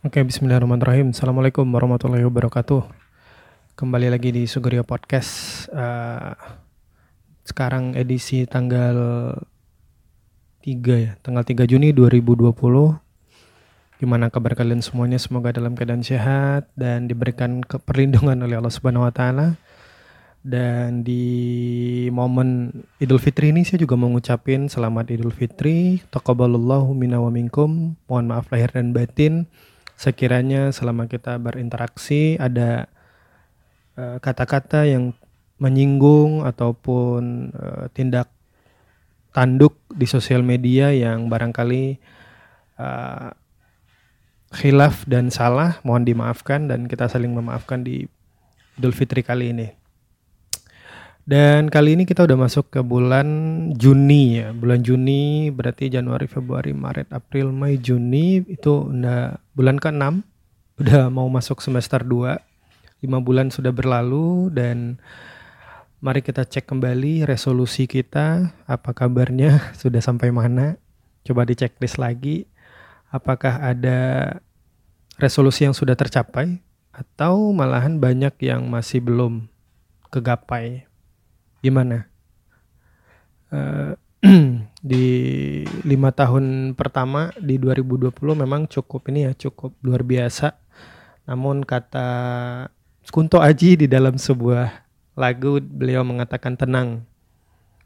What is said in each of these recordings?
Oke, bismillahirrahmanirrahim. Assalamualaikum warahmatullahi wabarakatuh. Kembali lagi di Sugerio Podcast. Uh, sekarang edisi tanggal 3 ya, tanggal 3 Juni 2020. Gimana kabar kalian semuanya? Semoga dalam keadaan sehat dan diberikan perlindungan oleh Allah Subhanahu wa taala. Dan di momen Idul Fitri ini saya juga mau ngucapin selamat Idul Fitri. Taqabbalallahu minna wa minkum. Mohon maaf lahir dan batin. Sekiranya selama kita berinteraksi ada eh, kata-kata uh, yang menyinggung ataupun uh, tindak tanduk di sosial media yang barangkali uh, khilaf dan salah, mohon dimaafkan dan kita saling memaafkan di Idul Fitri kali ini. Dan kali ini kita udah masuk ke bulan Juni ya. Bulan Juni berarti Januari, Februari, Maret, April, Mei, Juni itu udah bulan ke-6. Udah mau masuk semester 2. 5 bulan sudah berlalu dan mari kita cek kembali resolusi kita. Apa kabarnya? Sudah sampai mana? Coba dicek list lagi. Apakah ada resolusi yang sudah tercapai atau malahan banyak yang masih belum kegapai gimana? Uh, di lima tahun pertama di 2020 memang cukup ini ya cukup luar biasa. Namun kata Kunto Aji di dalam sebuah lagu beliau mengatakan tenang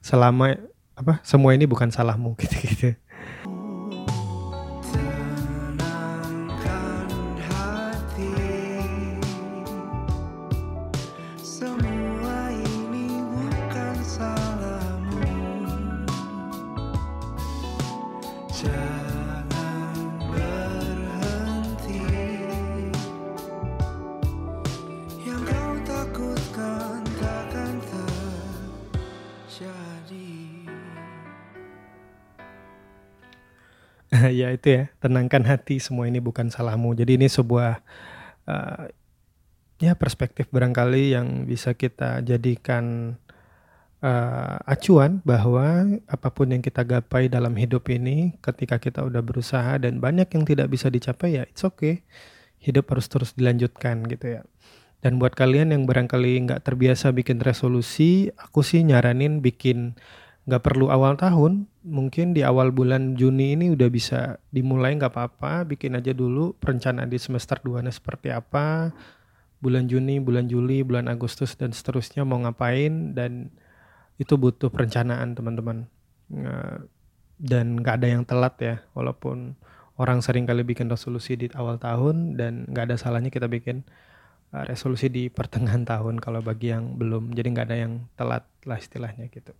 selama apa semua ini bukan salahmu gitu ya itu ya, tenangkan hati semua ini bukan salahmu. Jadi ini sebuah uh, ya perspektif barangkali yang bisa kita jadikan uh, acuan bahwa apa pun yang kita gapai dalam hidup ini ketika kita udah berusaha dan banyak yang tidak bisa dicapai ya it's okay. Hidup harus terus dilanjutkan gitu ya. Dan buat kalian yang barangkali nggak terbiasa bikin resolusi, aku sih nyaranin bikin nggak perlu awal tahun mungkin di awal bulan Juni ini udah bisa dimulai nggak apa-apa. Bikin aja dulu perencanaan di semester 2 nya seperti apa. Bulan Juni bulan Juli bulan Agustus dan seterusnya mau ngapain dan itu butuh perencanaan teman-teman. Dan nggak ada yang telat ya walaupun orang sering kali bikin resolusi di awal tahun dan nggak ada salahnya kita bikin uh, resolusi di pertengahan tahun kalau bagi yang belum. Jadi nggak ada yang telat lah istilahnya gitu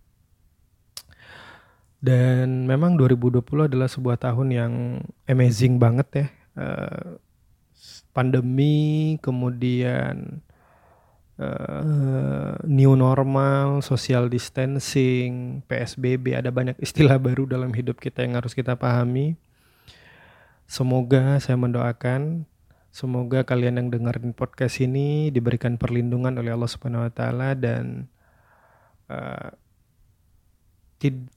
dan memang 2020 adalah sebuah tahun yang amazing banget ya. Uh, pandemi, kemudian uh, new normal, social distancing, PSBB, ada banyak istilah baru dalam hidup kita yang harus kita pahami. Semoga saya mendoakan semoga kalian yang dengerin podcast ini diberikan perlindungan oleh Allah Subhanahu wa taala dan uh,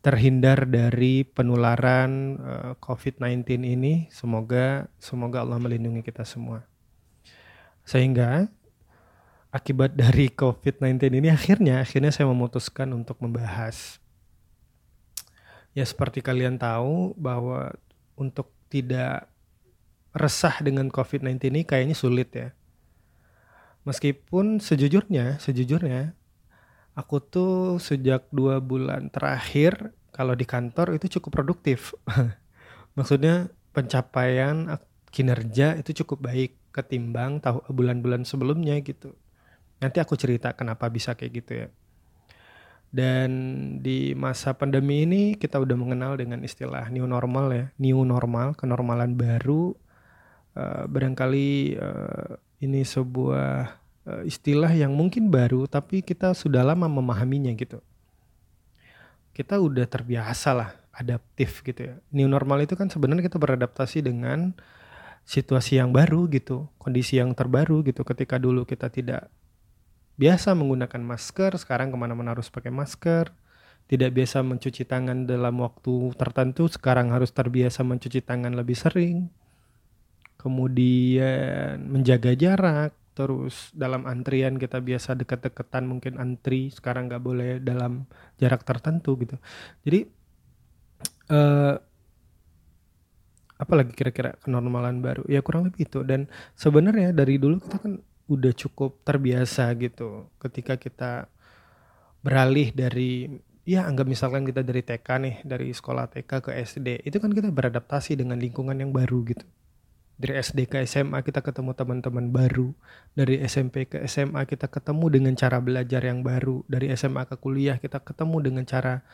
terhindar dari penularan uh, eh, COVID-19 ini. Semoga semoga Allah melindungi kita semua. Sehingga akibat dari COVID-19 ini akhirnya akhirnya saya memutuskan untuk membahas ya seperti kalian tahu bahwa untuk tidak resah dengan COVID-19 ini kayaknya sulit ya. Meskipun sejujurnya, sejujurnya Aku tuh sejak dua bulan terakhir kalau di kantor itu cukup produktif. Maksudnya pencapaian kinerja itu cukup baik ketimbang tahu bulan-bulan sebelumnya gitu. Nanti aku cerita kenapa bisa kayak gitu ya. Dan di masa pandemi ini kita udah mengenal dengan istilah new normal ya, new normal, kenormalan baru. Uh, barangkali uh, ini sebuah istilah yang mungkin baru tapi kita sudah lama memahaminya gitu. Kita udah terbiasa lah adaptif gitu ya. New normal itu kan sebenarnya kita beradaptasi dengan situasi yang baru gitu, kondisi yang terbaru gitu. Ketika dulu kita tidak biasa menggunakan masker, sekarang ke mana-mana harus pakai masker. Tidak biasa mencuci tangan dalam waktu tertentu, sekarang harus terbiasa mencuci tangan lebih sering kemudian menjaga jarak, terus dalam antrian kita biasa deket-deketan mungkin antri, sekarang nggak boleh dalam jarak tertentu gitu. Jadi uh, apalagi kira-kira kenormalan baru? Ya kurang lebih itu. Dan sebenarnya dari dulu kita kan udah cukup terbiasa gitu. Ketika kita beralih dari ya anggap misalkan kita dari TK nih dari sekolah TK ke SD itu kan kita beradaptasi dengan lingkungan yang baru gitu dari SD ke SMA kita ketemu teman-teman baru. Dari SMP ke SMA kita ketemu dengan cara belajar yang baru. Dari SMA ke kuliah kita ketemu dengan cara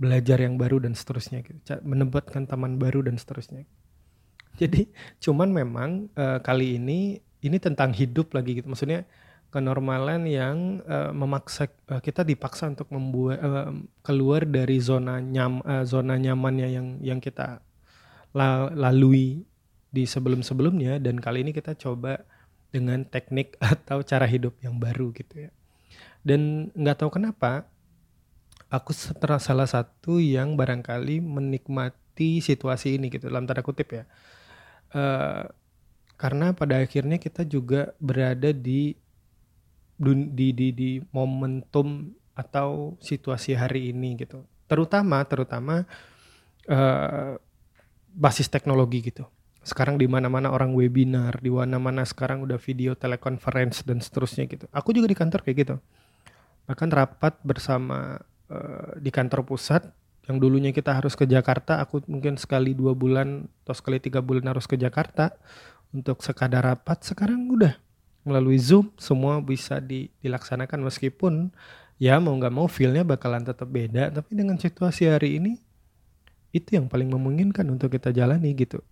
belajar yang baru dan seterusnya gitu. Menempatkan teman baru dan seterusnya. Jadi cuman memang uh, kali ini ini tentang hidup lagi gitu. Maksudnya kenormalan yang uh, memaksa uh, kita dipaksa untuk membuat uh, keluar dari zona nyam uh, zona nyamannya yang yang kita lalui di sebelum-sebelumnya dan kali ini kita coba dengan teknik atau cara hidup yang baru gitu ya. Dan nggak tahu kenapa aku salah satu yang barangkali menikmati situasi ini gitu dalam tanda kutip ya. Uh, karena pada akhirnya kita juga berada di di di, di momentum atau situasi hari ini gitu. Terutama terutama uh, basis teknologi gitu sekarang di mana-mana orang webinar, di mana-mana sekarang udah video telekonferensi dan seterusnya gitu. Aku juga di kantor kayak gitu. Bahkan rapat bersama uh, di kantor pusat yang dulunya kita harus ke Jakarta, aku mungkin sekali dua bulan atau sekali tiga bulan harus ke Jakarta untuk sekadar rapat. Sekarang udah melalui Zoom semua bisa di, dilaksanakan meskipun ya mau nggak mau feelnya bakalan tetap beda. Tapi dengan situasi hari ini itu yang paling memungkinkan untuk kita jalani gitu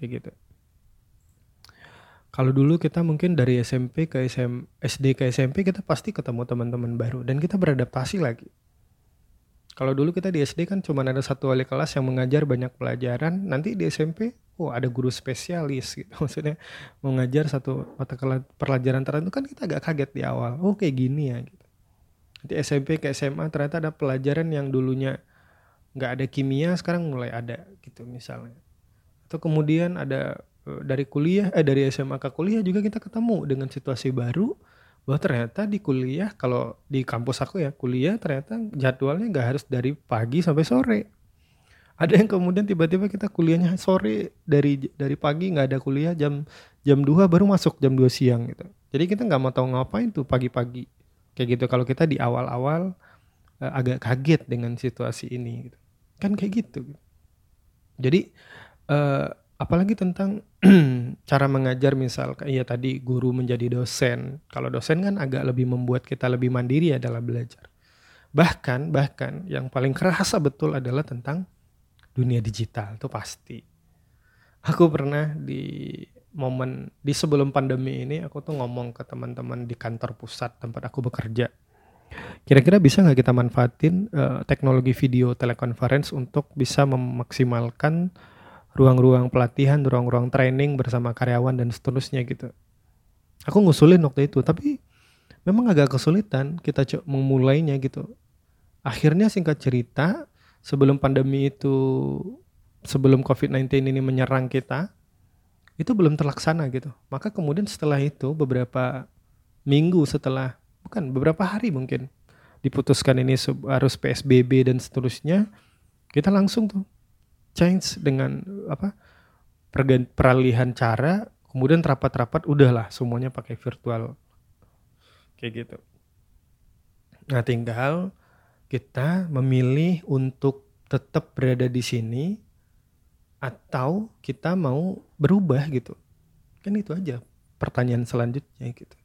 kayak gitu kalau dulu kita mungkin dari SMP ke SM, SD ke SMP kita pasti ketemu teman-teman baru dan kita beradaptasi lagi. Kalau dulu kita di SD kan cuma ada satu wali kelas yang mengajar banyak pelajaran, nanti di SMP oh ada guru spesialis gitu. Maksudnya mengajar satu mata pelajaran tertentu kan kita agak kaget di awal. Oh kayak gini ya gitu. Nanti SMP ke SMA ternyata ada pelajaran yang dulunya nggak ada kimia sekarang mulai ada gitu misalnya atau kemudian ada eh, dari kuliah eh dari SMA ke kuliah juga kita ketemu dengan situasi baru. Bahwa ternyata di kuliah kalau di kampus aku ya kuliah ternyata jadwalnya nggak harus dari pagi sampai sore. Ada yang kemudian tiba-tiba kita kuliahnya sore dari dari pagi nggak ada kuliah jam jam 2 baru masuk jam 2 siang gitu. Jadi kita nggak mau tahu ngapain tuh pagi-pagi. Kayak gitu kalau kita di awal-awal uh, agak kaget dengan situasi ini gitu. Kan kayak gitu. Jadi uh, apalagi tentang cara mengajar misal iya tadi guru menjadi dosen. Kalau dosen kan agak lebih membuat kita lebih mandiri ya dalam belajar. Bahkan bahkan yang paling kerasa betul adalah tentang dunia digital itu pasti. Aku pernah di momen di sebelum pandemi ini aku tuh ngomong ke teman-teman di kantor pusat tempat aku bekerja. Kira-kira bisa nggak kita manfaatin uh, teknologi video telekonferensi untuk bisa memaksimalkan ruang-ruang pelatihan, ruang-ruang training bersama karyawan dan seterusnya gitu. Aku ngusulin waktu itu, tapi memang agak kesulitan kita memulainya gitu. Akhirnya singkat cerita, sebelum pandemi itu, sebelum COVID-19 ini menyerang kita, itu belum terlaksana gitu. Maka kemudian setelah itu beberapa minggu setelah, bukan beberapa hari mungkin, diputuskan ini harus PSBB dan seterusnya, kita langsung tuh change dengan apa peralihan cara kemudian rapat-rapat udahlah semuanya pakai virtual. Kayak gitu. Nah tinggal kita memilih untuk tetap berada di sini atau kita mau berubah gitu. Kan itu aja pertanyaan selanjutnya gitu.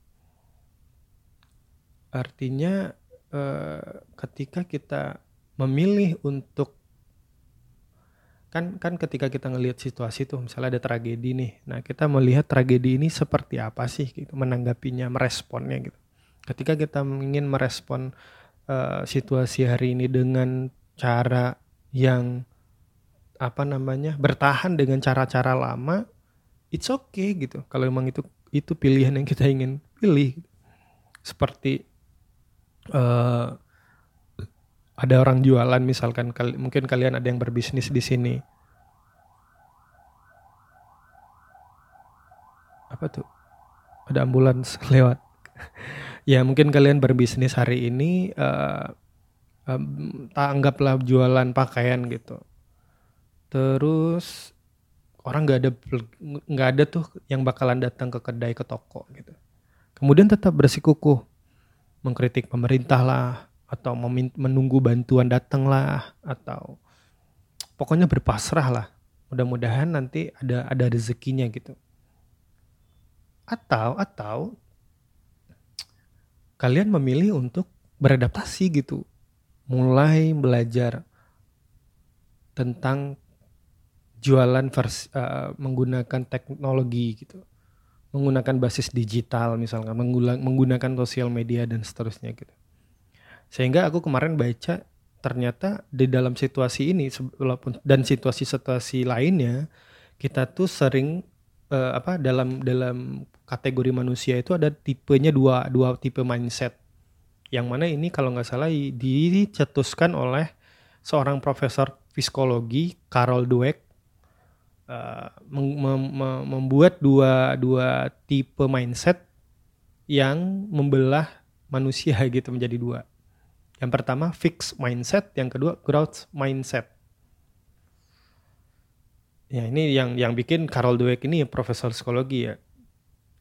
Artinya eh, ketika kita memilih untuk kan kan ketika kita ngelihat situasi tuh misalnya ada tragedi nih. Nah kita melihat tragedi ini seperti apa sih gitu menanggapinya meresponnya gitu. Ketika kita ingin merespon uh, situasi hari ini dengan cara yang apa namanya bertahan dengan cara-cara lama it's okay gitu. Kalau memang itu itu pilihan yang kita ingin pilih seperti uh, ada orang jualan misalkan mungkin kalian ada yang berbisnis di sini. Apa tuh? Ada ambulans lewat. Ya mungkin kalian berbisnis hari ini uh, um, tak anggaplah jualan pakaian gitu. Terus orang nggak ada nggak ada tuh yang bakalan datang ke kedai ke toko gitu. Kemudian tetap bersikukuh mengkritik pemerintah lah atau menunggu bantuan datang lah atau pokoknya berpasrah lah. Mudah-mudahan nanti ada ada rezekinya gitu. Atau atau kalian memilih untuk beradaptasi gitu. Mulai belajar tentang jualan versi, uh, menggunakan teknologi gitu. Menggunakan basis digital misalnya menggunakan sosial media dan seterusnya gitu sehingga aku kemarin baca ternyata di dalam situasi ini walaupun dan situasi-situasi lainnya kita tuh sering uh, apa dalam dalam kategori manusia itu ada tipenya dua dua tipe mindset. Yang mana ini kalau nggak salah dicetuskan oleh seorang profesor psikologi Carol Dweck uh, mem mem membuat dua dua tipe mindset yang membelah manusia gitu menjadi dua yang pertama fix mindset, yang kedua growth mindset. Ya ini yang yang bikin Carol Dweck ini profesor psikologi ya.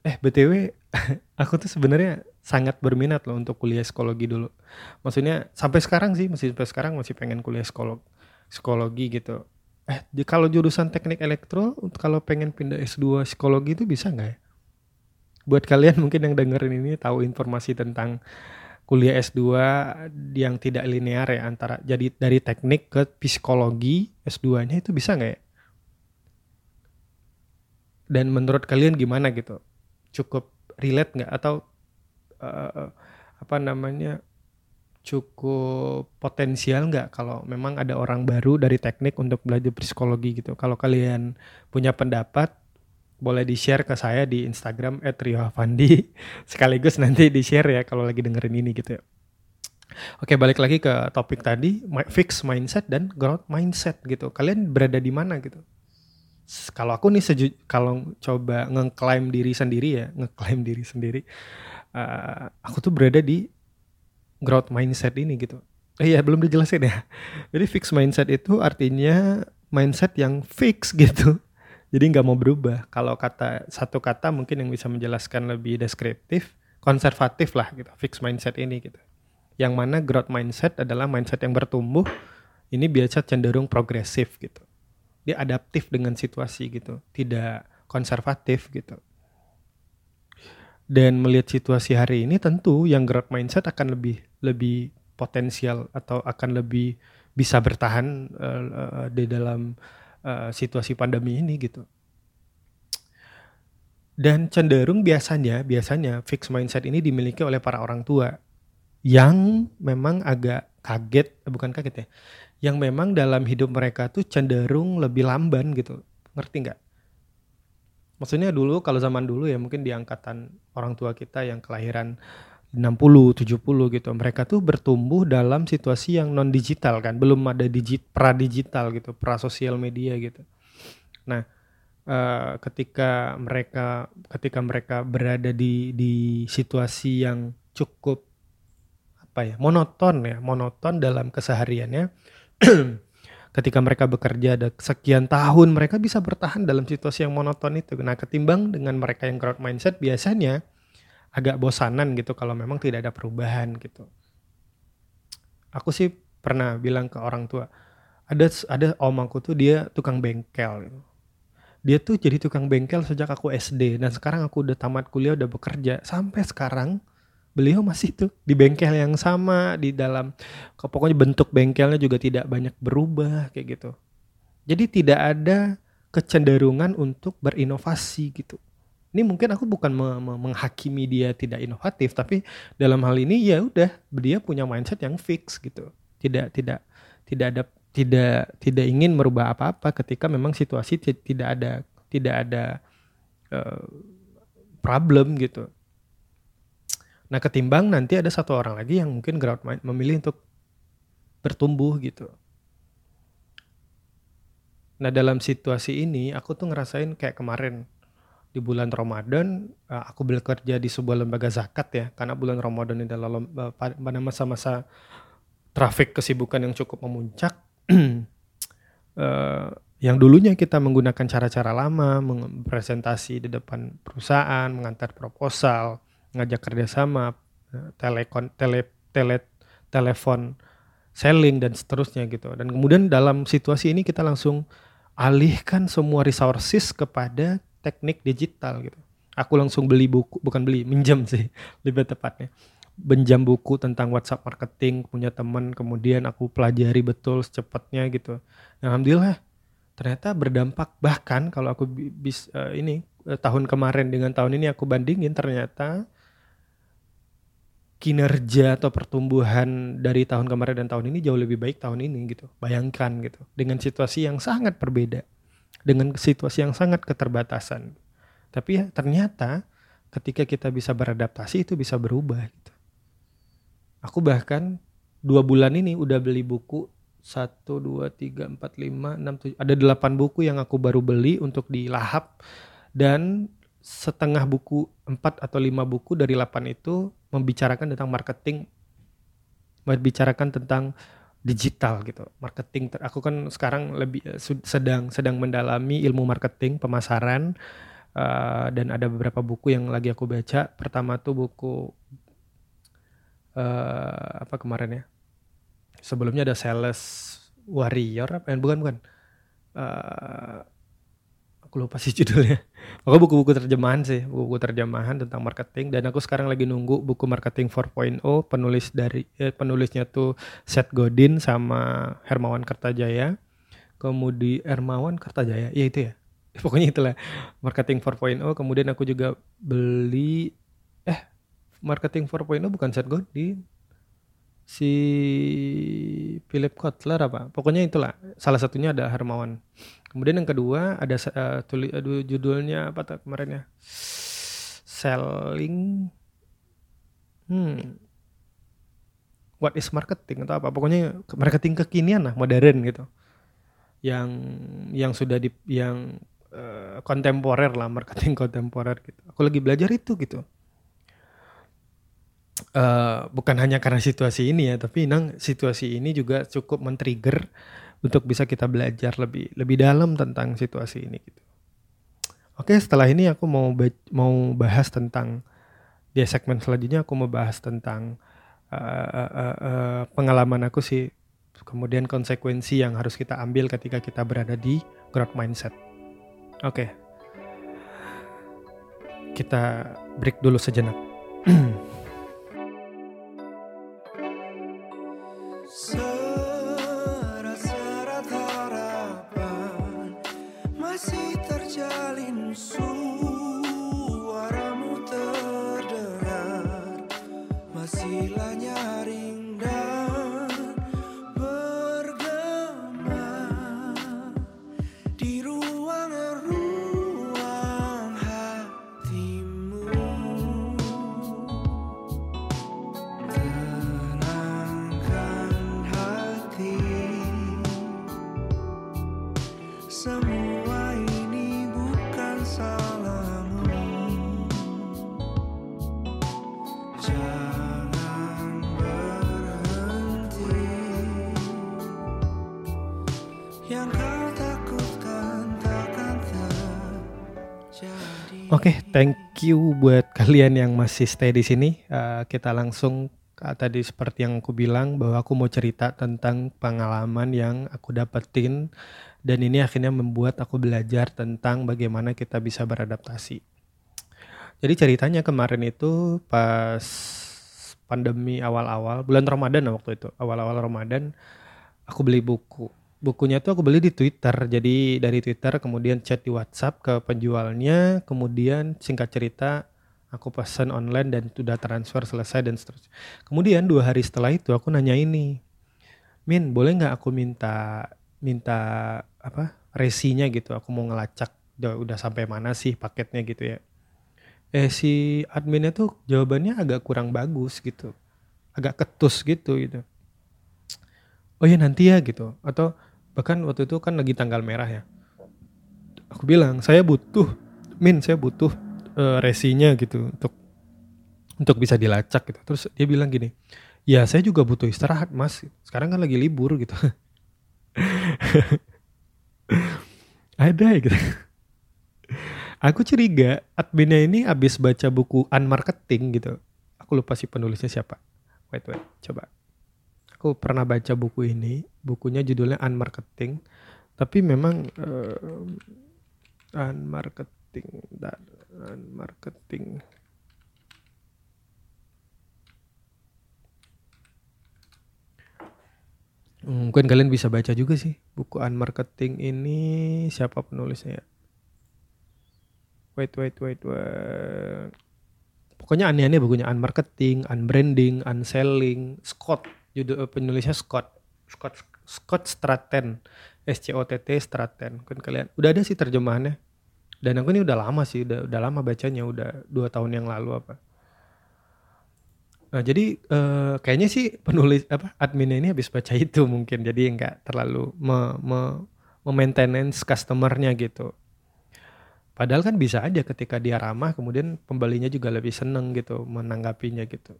Eh btw, aku tuh sebenarnya sangat berminat loh untuk kuliah psikologi dulu. Maksudnya sampai sekarang sih masih sampai sekarang masih pengen kuliah psikolog psikologi gitu. Eh kalau jurusan teknik elektro kalau pengen pindah S2 psikologi itu bisa nggak ya? Buat kalian mungkin yang dengerin ini tahu informasi tentang kuliah S2 yang tidak linear ya antara jadi dari teknik ke psikologi S2-nya itu bisa nggak ya? Dan menurut kalian gimana gitu? Cukup relate nggak atau uh, apa namanya cukup potensial nggak kalau memang ada orang baru dari teknik untuk belajar psikologi gitu? Kalau kalian punya pendapat boleh di-share ke saya di Instagram @riohavandi sekaligus nanti di-share ya kalau lagi dengerin ini gitu ya. Oke, balik lagi ke topik tadi, fix mindset dan growth mindset gitu. Kalian berada di mana gitu? Kalau aku nih seju kalau coba ngeklaim diri sendiri ya, ngeklaim diri sendiri, uh, aku tuh berada di growth mindset ini gitu. Eh, iya, belum dijelasin ya. Jadi fix mindset itu artinya mindset yang fix gitu jadi nggak mau berubah. Kalau kata satu kata mungkin yang bisa menjelaskan lebih deskriptif, konservatif lah gitu, fix mindset ini gitu. Yang mana growth mindset adalah mindset yang bertumbuh, ini biasa cenderung progresif gitu. Dia adaptif dengan situasi gitu, tidak konservatif gitu. Dan melihat situasi hari ini tentu yang growth mindset akan lebih lebih potensial atau akan lebih bisa bertahan uh, uh, di dalam uh, situasi pandemi ini gitu. Dan cenderung biasanya, biasanya fix mindset ini dimiliki oleh para orang tua yang memang agak kaget, eh, bukan kaget ya, yang memang dalam hidup mereka tuh cenderung lebih lamban gitu, ngerti nggak? Maksudnya dulu kalau zaman dulu ya mungkin di angkatan orang tua kita yang kelahiran 60, 70 gitu. Mereka tuh bertumbuh dalam situasi yang non digital kan, belum ada digit pra digital gitu, pra sosial media gitu. Nah, uh, ketika mereka ketika mereka berada di di situasi yang cukup apa ya, monoton ya, monoton dalam kesehariannya. ketika mereka bekerja ada sekian tahun mereka bisa bertahan dalam situasi yang monoton itu. Nah, ketimbang dengan mereka yang growth mindset biasanya agak bosanan gitu kalau memang tidak ada perubahan gitu. Aku sih pernah bilang ke orang tua, ada ada om aku tuh dia tukang bengkel. Dia tuh jadi tukang bengkel sejak aku SD dan sekarang aku udah tamat kuliah udah bekerja sampai sekarang beliau masih tuh di bengkel yang sama di dalam pokoknya bentuk bengkelnya juga tidak banyak berubah kayak gitu. Jadi tidak ada kecenderungan untuk berinovasi gitu ini mungkin aku bukan me me menghakimi dia tidak inovatif tapi dalam hal ini ya udah dia punya mindset yang fix gitu. Tidak tidak tidak ada tidak tidak ingin merubah apa-apa ketika memang situasi tidak ada tidak ada uh, problem gitu. Nah ketimbang nanti ada satu orang lagi yang mungkin growth mind memilih untuk bertumbuh gitu. Nah dalam situasi ini aku tuh ngerasain kayak kemarin di bulan Ramadan uh, aku bekerja di sebuah lembaga zakat ya karena bulan Ramadan ini adalah uh, pada masa-masa trafik kesibukan yang cukup memuncak. Uh, yang dulunya kita menggunakan cara-cara lama presentasi di depan perusahaan mengantar proposal ngajak kerjasama telekon tele tele telepon selling dan seterusnya gitu. Dan kemudian dalam situasi ini kita langsung alihkan semua resources kepada teknik digital gitu aku langsung beli buku bukan beli minjam sih lebih tepatnya benjam buku tentang WhatsApp marketing punya teman kemudian aku pelajari betul secepatnya gitu alhamdulillah ternyata berdampak bahkan kalau aku bis uh, ini uh, tahun kemarin dengan tahun ini aku bandingin ternyata kinerja atau pertumbuhan dari tahun kemarin dan tahun ini jauh lebih baik tahun ini gitu. Bayangkan gitu. Dengan situasi yang sangat berbeda. Dengan situasi yang sangat keterbatasan. Tapi ya ternyata ketika kita bisa beradaptasi itu bisa berubah gitu. Aku bahkan dua bulan ini udah beli buku satu dua tiga empat lima enam tujuh ada delapan buku yang aku baru beli untuk dilahap dan setengah buku empat atau lima buku dari delapan itu membicarakan tentang marketing membicarakan tentang digital gitu. Marketing aku kan sekarang lebih eh, sedang sedang mendalami ilmu marketing pemasaran uh, dan ada beberapa buku yang lagi aku baca. Pertama tuh buku uh, apa kemarin ya? Sebelumnya ada sales warrior apa bukan bukan aku lupa sih judulnya. Pokoknya buku-buku terjemahan sih, buku-buku terjemahan tentang marketing dan aku sekarang lagi nunggu buku marketing 4.0 penulis dari eh, penulisnya tuh Seth Godin sama Hermawan Kertajaya. Kemudian Hermawan Kertajaya, ya itu ya. Pokoknya itulah marketing 4.0. Kemudian aku juga beli eh marketing 4.0 bukan Seth Godin. Si Philip Kotler apa? Pokoknya itulah salah satunya ada Hermawan Kemudian yang kedua ada uh, tuli, aduh, judulnya apa tuh kemarin ya? Selling hmm what is marketing atau apa? Pokoknya marketing kekinian lah modern gitu. Yang yang sudah di yang uh, kontemporer lah marketing kontemporer gitu. Aku lagi belajar itu gitu. Uh, bukan hanya karena situasi ini ya tapi nang situasi ini juga cukup men-trigger untuk bisa kita belajar lebih lebih dalam tentang situasi ini gitu. Oke, setelah ini aku mau mau bahas tentang di segmen selanjutnya aku mau bahas tentang uh, uh, uh, pengalaman aku sih kemudian konsekuensi yang harus kita ambil ketika kita berada di growth mindset. Oke. Kita break dulu sejenak. Oke, okay, thank you buat kalian yang masih stay di sini. Uh, kita langsung uh, tadi seperti yang aku bilang bahwa aku mau cerita tentang pengalaman yang aku dapetin dan ini akhirnya membuat aku belajar tentang bagaimana kita bisa beradaptasi. Jadi ceritanya kemarin itu pas pandemi awal-awal bulan Ramadan waktu itu awal-awal Ramadan aku beli buku bukunya tuh aku beli di Twitter. Jadi dari Twitter kemudian chat di WhatsApp ke penjualnya, kemudian singkat cerita aku pesan online dan sudah transfer selesai dan seterusnya. Kemudian dua hari setelah itu aku nanya ini, Min boleh nggak aku minta minta apa resinya gitu? Aku mau ngelacak udah, udah sampai mana sih paketnya gitu ya. Eh si adminnya tuh jawabannya agak kurang bagus gitu, agak ketus gitu gitu. Oh ya nanti ya gitu atau bahkan waktu itu kan lagi tanggal merah ya. Aku bilang saya butuh min saya butuh uh, resinya gitu untuk untuk bisa dilacak gitu. Terus dia bilang gini ya saya juga butuh istirahat mas. Sekarang kan lagi libur gitu. Ada gitu. Aku curiga adminnya ini habis baca buku unmarketing gitu. Aku lupa sih penulisnya siapa. Wait wait coba aku pernah baca buku ini bukunya judulnya unmarketing tapi memang uh, unmarketing dan unmarketing Mungkin kalian bisa baca juga sih buku unmarketing ini siapa penulisnya ya? Wait, wait, wait, wait. Pokoknya aneh-aneh bukunya unmarketing, unbranding, unselling, Scott. Judul eh, penulisnya Scott. Scott Scott Stratton. S C O T T Stratton. Mungkin kalian udah ada sih terjemahannya. Dan aku ini udah lama sih, udah udah lama bacanya, udah dua tahun yang lalu apa. Nah, jadi uh, kayaknya sih penulis apa adminnya ini habis baca itu mungkin jadi nggak terlalu me, me, maintenance customernya gitu. Padahal kan bisa aja ketika dia ramah kemudian pembelinya juga lebih seneng gitu menanggapinya gitu.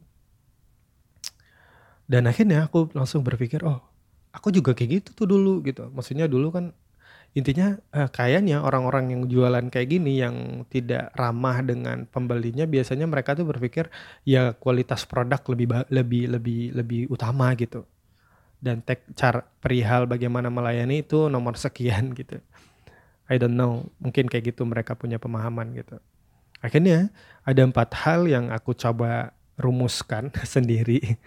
Dan akhirnya aku langsung berpikir oh aku juga kayak gitu tuh dulu gitu. Maksudnya dulu kan intinya eh, kayaknya orang-orang yang jualan kayak gini yang tidak ramah dengan pembelinya biasanya mereka tuh berpikir ya kualitas produk lebih lebih lebih lebih utama gitu. Dan tek cara perihal bagaimana melayani itu nomor sekian gitu. I don't know mungkin kayak gitu mereka punya pemahaman gitu. Akhirnya ada empat hal yang aku coba rumuskan sendiri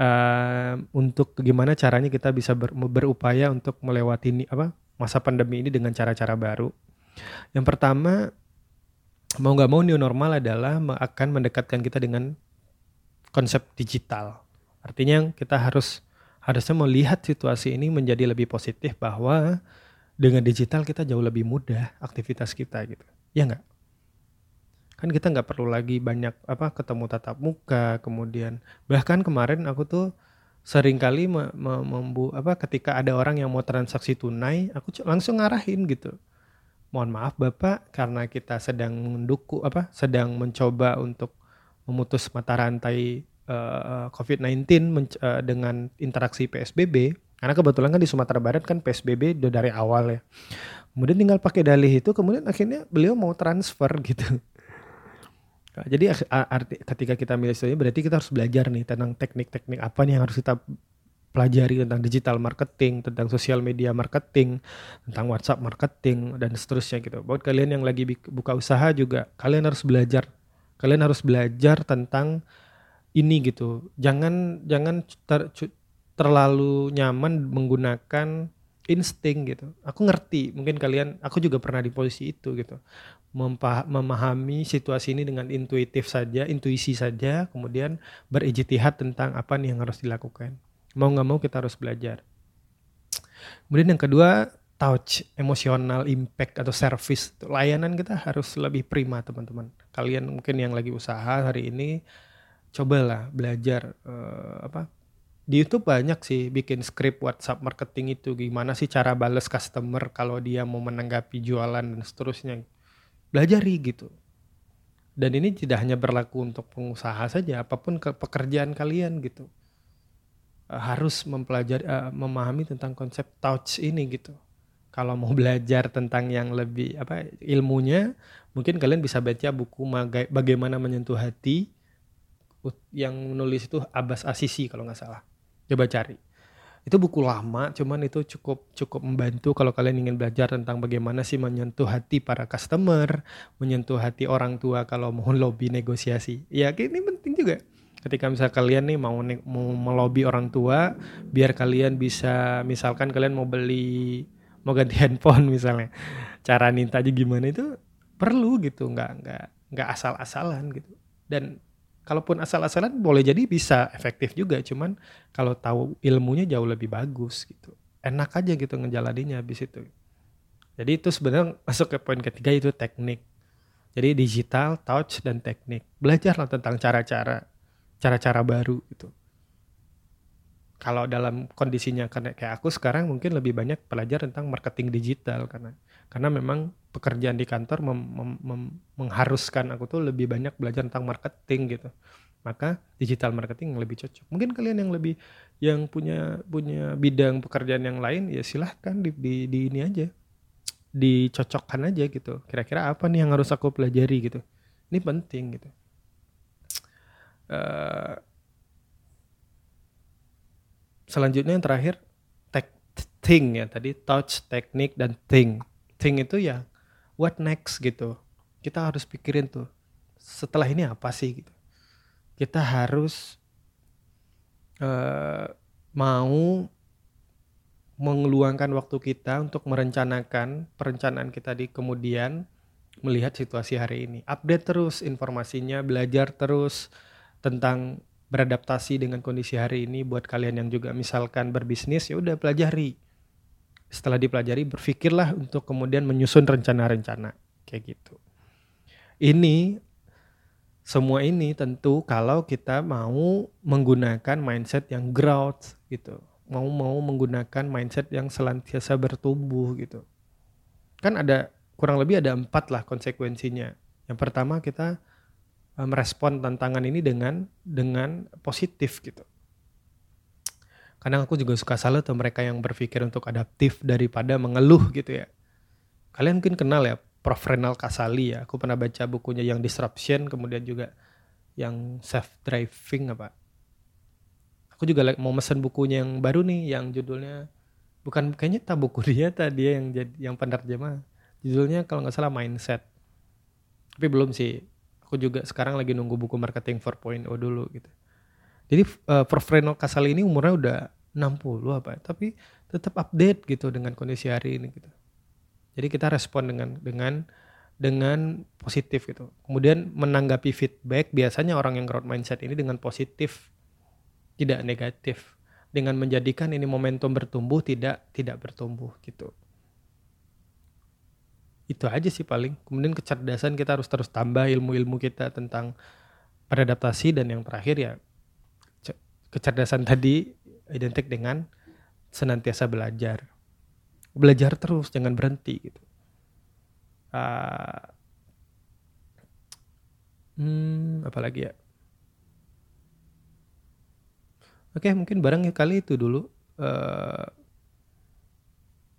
uh, untuk gimana caranya kita bisa ber, berupaya untuk melewati ini apa masa pandemi ini dengan cara-cara baru. Yang pertama, mau nggak mau new normal adalah akan mendekatkan kita dengan konsep digital. Artinya kita harus harusnya melihat situasi ini menjadi lebih positif bahwa dengan digital kita jauh lebih mudah aktivitas kita gitu. Ya nggak? Kan kita nggak perlu lagi banyak apa ketemu tatap muka, kemudian bahkan kemarin aku tuh sering kali me, me, membu apa ketika ada orang yang mau transaksi tunai aku langsung ngarahin gitu. Mohon maaf bapak karena kita sedang mendukung apa sedang mencoba untuk memutus mata rantai uh, eh, COVID-19 uh, dengan interaksi PSBB karena kebetulan kan di Sumatera Barat kan PSBB udah dari awal ya. Kemudian tinggal pakai dalih itu kemudian akhirnya beliau mau transfer gitu jadi arti ketika kita milih strategi berarti kita harus belajar nih tentang teknik-teknik apa nih yang harus kita pelajari tentang digital marketing, tentang sosial media marketing, tentang WhatsApp marketing dan seterusnya gitu. Buat kalian yang lagi buka usaha juga kalian harus belajar. Kalian harus belajar tentang ini gitu. Jangan jangan ter, terlalu nyaman menggunakan insting gitu. Aku ngerti, mungkin kalian, aku juga pernah di posisi itu gitu memahami situasi ini dengan intuitif saja, intuisi saja, kemudian berijtihad tentang apa nih yang harus dilakukan. Mau nggak mau kita harus belajar. Kemudian yang kedua, touch, emosional impact atau service. Layanan kita harus lebih prima teman-teman. Kalian mungkin yang lagi usaha hari ini, cobalah belajar uh, apa di YouTube banyak sih bikin script WhatsApp marketing itu gimana sih cara balas customer kalau dia mau menanggapi jualan dan seterusnya Belajari gitu. Dan ini tidak hanya berlaku untuk pengusaha saja, apa pun ke pekerjaan kalian gitu. Uh, harus mempelajari uh, memahami tentang konsep touch ini gitu. Kalau mau belajar tentang yang lebih apa ilmunya, mungkin kalian bisa baca buku bagaimana menyentuh hati yang menulis itu Abbas Asisi kalau nggak salah. Coba cari. Itu buku lama cuman itu cukup cukup membantu kalau kalian ingin belajar tentang bagaimana sih menyentuh hati para customer menyentuh hati orang tua kalau mau lobby negosiasi. Ya ini penting juga. Ketika misal kalian nih mau mau melobi orang tua biar kalian bisa misalkan kalian mau beli mau ganti handphone misalnya cara aja gimana itu perlu gitu nggak nggak nggak asal-asalan gitu. Dan kalaupun asal-asalan boleh jadi bisa efektif juga cuman kalau tahu ilmunya jauh lebih bagus gitu. Enak aja gitu ngejalaninya habis itu. Jadi itu sebenarnya masuk ke poin ketiga itu teknik. Jadi digital touch dan teknik. Belajarlah tentang cara-cara cara-cara baru gitu. Kalau dalam kondisinya kayak aku sekarang mungkin lebih banyak belajar tentang marketing digital karena karena memang pekerjaan di kantor mem, mem, mem, mengharuskan aku tuh lebih banyak belajar tentang marketing gitu. Maka digital marketing yang lebih cocok. Mungkin kalian yang lebih yang punya punya bidang pekerjaan yang lain ya silahkan di, di, di ini aja. Dicocokkan aja gitu. Kira-kira apa nih yang harus aku pelajari gitu? Ini penting gitu. Uh, selanjutnya yang terakhir tech thing ya tadi. Touch teknik dan thing thing itu ya what next gitu kita harus pikirin tuh setelah ini apa sih gitu kita harus uh, mau mengeluangkan waktu kita untuk merencanakan perencanaan kita di kemudian melihat situasi hari ini. Update terus informasinya, belajar terus tentang beradaptasi dengan kondisi hari ini buat kalian yang juga misalkan berbisnis ya udah pelajari. Setelah dipelajari berpikirlah untuk kemudian menyusun rencana-rencana kayak gitu. Ini semua ini tentu kalau kita mau menggunakan mindset yang growth gitu. Mau mau menggunakan mindset yang selantiasa bertumbuh gitu. Kan ada kurang lebih ada empat lah konsekuensinya. Yang pertama kita merespon tantangan ini dengan dengan positif gitu. Kadang aku juga suka salah tuh mereka yang berpikir untuk adaptif daripada mengeluh gitu ya. Kalian mungkin kenal ya Prof. Renal Kasali ya. Aku pernah baca bukunya yang Disruption, kemudian juga yang Self Driving apa. Aku juga mau mesen bukunya yang baru nih, yang judulnya bukan kayaknya tak buku dia tadi yang jadi yang penerjemah. Judulnya kalau nggak salah Mindset. Tapi belum sih. Aku juga sekarang lagi nunggu buku Marketing 4.0 dulu gitu. Jadi uh, Prof. Renal Kasali ini umurnya udah 60 apa, tapi tetap update gitu dengan kondisi hari ini gitu. Jadi kita respon dengan dengan dengan positif gitu. Kemudian menanggapi feedback biasanya orang yang growth mindset ini dengan positif tidak negatif dengan menjadikan ini momentum bertumbuh tidak tidak bertumbuh gitu. Itu aja sih paling. Kemudian kecerdasan kita harus terus tambah ilmu-ilmu kita tentang beradaptasi dan yang terakhir ya kecerdasan tadi identik dengan senantiasa belajar. Belajar terus jangan berhenti gitu. Uh, hmm apalagi ya? Oke mungkin barangnya kali itu dulu. Uh,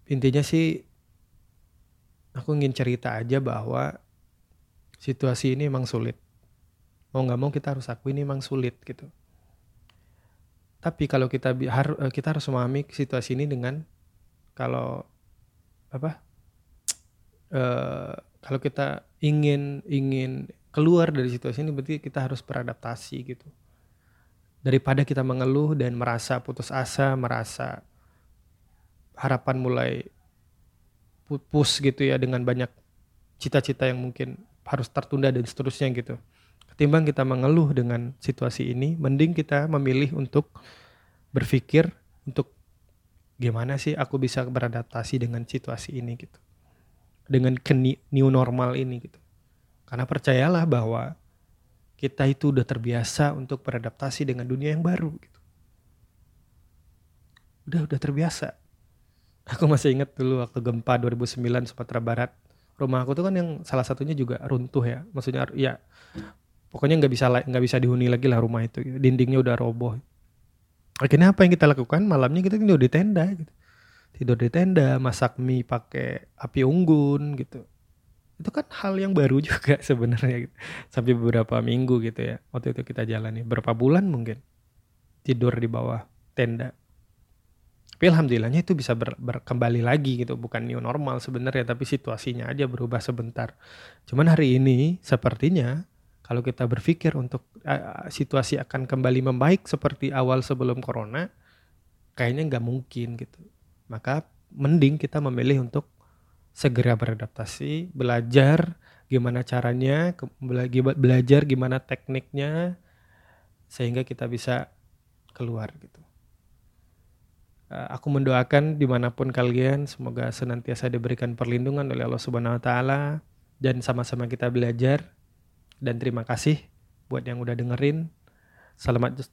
intinya sih aku ingin cerita aja bahwa situasi ini emang sulit. Mau nggak mau kita harus akui ini emang sulit gitu tapi kalau kita harus kita harus memahami situasi ini dengan kalau apa uh, kalau kita ingin ingin keluar dari situasi ini berarti kita harus beradaptasi gitu. Daripada kita mengeluh dan merasa putus asa merasa harapan mulai pupus gitu ya dengan banyak cita-cita yang mungkin harus tertunda dan seterusnya gitu ketimbang kita mengeluh dengan situasi ini mending kita memilih untuk berpikir untuk gimana sih aku bisa beradaptasi dengan situasi ini gitu. Dengan new normal ini gitu. Karena percayalah bahwa kita itu udah terbiasa untuk beradaptasi dengan dunia yang baru gitu. Udah udah terbiasa. Aku masih ingat dulu waktu gempa 2009 Sumatera Barat. Rumah aku tuh kan yang salah satunya juga runtuh ya. Maksudnya ya pokoknya nggak bisa nggak bisa dihuni lagi lah rumah itu gitu. dindingnya udah roboh. Akhirnya apa yang kita lakukan? Malamnya kita tidur di tenda gitu. Tidur di tenda masak mie pakai api unggun gitu. Itu kan hal yang baru juga sebenarnya gitu. sampai beberapa minggu gitu ya waktu itu kita jalani. Berapa bulan mungkin tidur di bawah tenda. Tapi alhamdulillahnya itu bisa ber, berkembali lagi gitu. Bukan new normal sebenarnya tapi situasinya aja berubah sebentar. Cuman hari ini sepertinya kalau kita berpikir untuk uh, situasi akan kembali membaik seperti awal sebelum corona, kayaknya nggak mungkin gitu. Maka mending kita memilih untuk segera beradaptasi, belajar gimana caranya, belajar gimana tekniknya, sehingga kita bisa keluar gitu. Aku mendoakan di mana pun kalian, semoga senantiasa diberikan perlindungan oleh Allah Subhanahu Wa Taala dan sama-sama kita belajar dan terima kasih buat yang udah dengerin. Selamat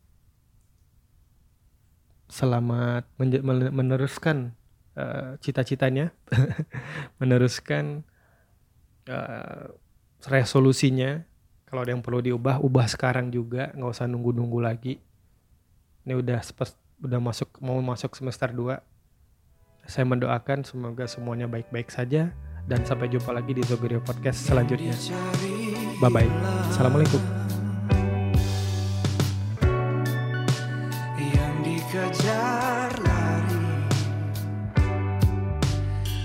selamat meneruskan uh, cita-citanya, meneruskan uh, resolusinya. Kalau ada yang perlu diubah, ubah sekarang juga, nggak usah nunggu-nunggu lagi. Ini udah udah masuk mau masuk semester 2. Saya mendoakan semoga semuanya baik-baik saja dan sampai jumpa lagi di Zogerio Podcast selanjutnya. Bye bye. Assalamualaikum. kejar lari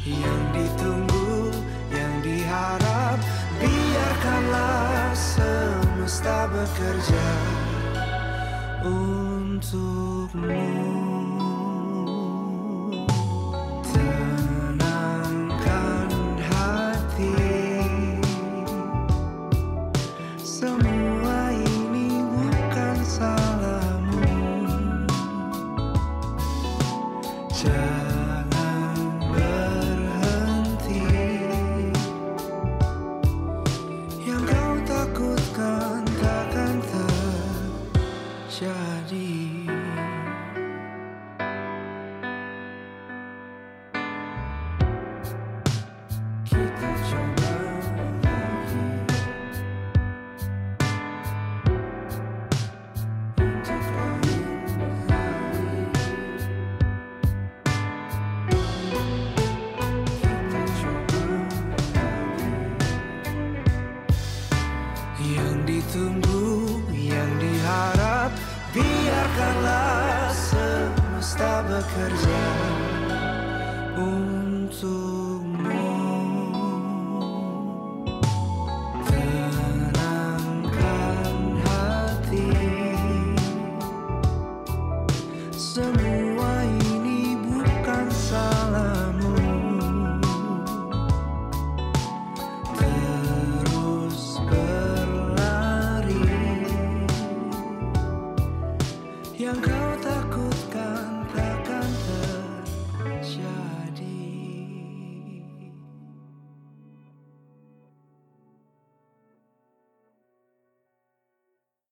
Yang ditunggu, yang diharap Biarkanlah semesta bekerja Untukmu bekerja